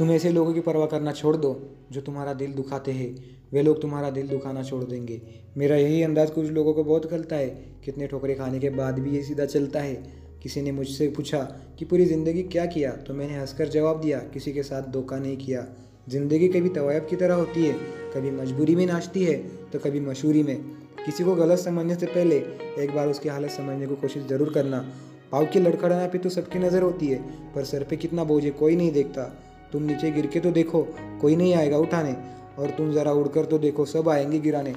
तुम ऐसे लोगों की परवाह करना छोड़ दो, जो तुम्हारा दिल दुखाते हैं। वे लोग तुम्हारा दिल दुखाना छोड़ देंगे। मेरा यही अंदाज़ कुछ लोगों को बहुत खलता है कितने ठोकरे खाने के बाद भी ये सीधा चलता है। किसी ने मुझसे पूछा कि पूरी ज़िंदगी क्या किया? तो मैंने हंसकर जवाब दिया, किसी के साथ धोखा नहीं किया। ज़िंदगी कभी तवायब की तरह होती है, कभी मजबूरी में नाचती है तो कभी मशहूरी में। किसी को गलत समझने से पहले एक बार उसकी हालत समझने की को कोशिश ज़रूर करना। पाव की लड़खड़ाना पे तो सबकी नज़र होती है, पर सर पे कितना बोझ है, कोई नहीं देखता। तुम नीचे गिर के तो देखो, कोई नहीं आएगा उठाने। और तुम ज़रा उड़कर तो देखो, सब आएँगे गिराने।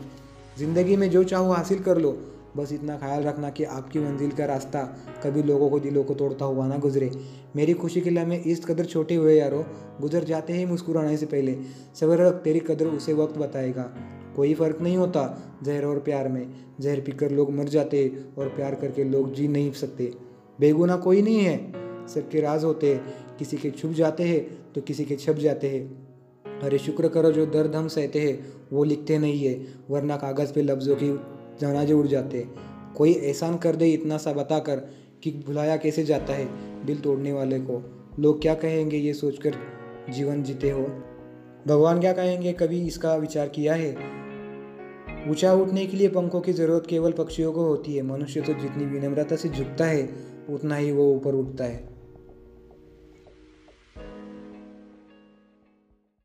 ज़िंदगी में जो चाहो हासिल कर लो। बस इतना ख्याल रखना कि आपकी मंजिल का रास्ता कभी लोगों को दिलों को तोड़ता हुआ ना गुजरे। मेरी खुशी के लम्हे इस कदर छोटे हुए यारो, गुजर जाते ही मुस्कुराने से पहले, सबर तेरी कदर उसे वक्त बताएगा। कोई फ़र्क नहीं होता जहर और प्यार में। जहर पीकर लोग मर जाते और प्यार करके लोग जी नहीं सकते। बेगुना कोई नहीं है। सबके राज होते हैं, किसी के छुप जाते हैं तो किसी के छप जाते हैं। अरे शुक्र करो जो दर्द हम सहते हैं, वो लिखते नहीं है, वरना कागज़ पे लफ्ज़ों की जनाजे उड़ जाते कोई एहसान कर दे इतना सा बताकर कि भुलाया कैसे जाता है दिल तोड़ने वाले को। लोग क्या कहेंगे ये सोचकर जीवन जीते हो? भगवान क्या कहेंगे? कभी इसका विचार किया है? ऊँचा उठने के लिए पंखों की ज़रूरत केवल पक्षियों को होती है। मनुष्य तो जितनी विनम्रता से झुकता है, उतना ही वो ऊपर उठता है।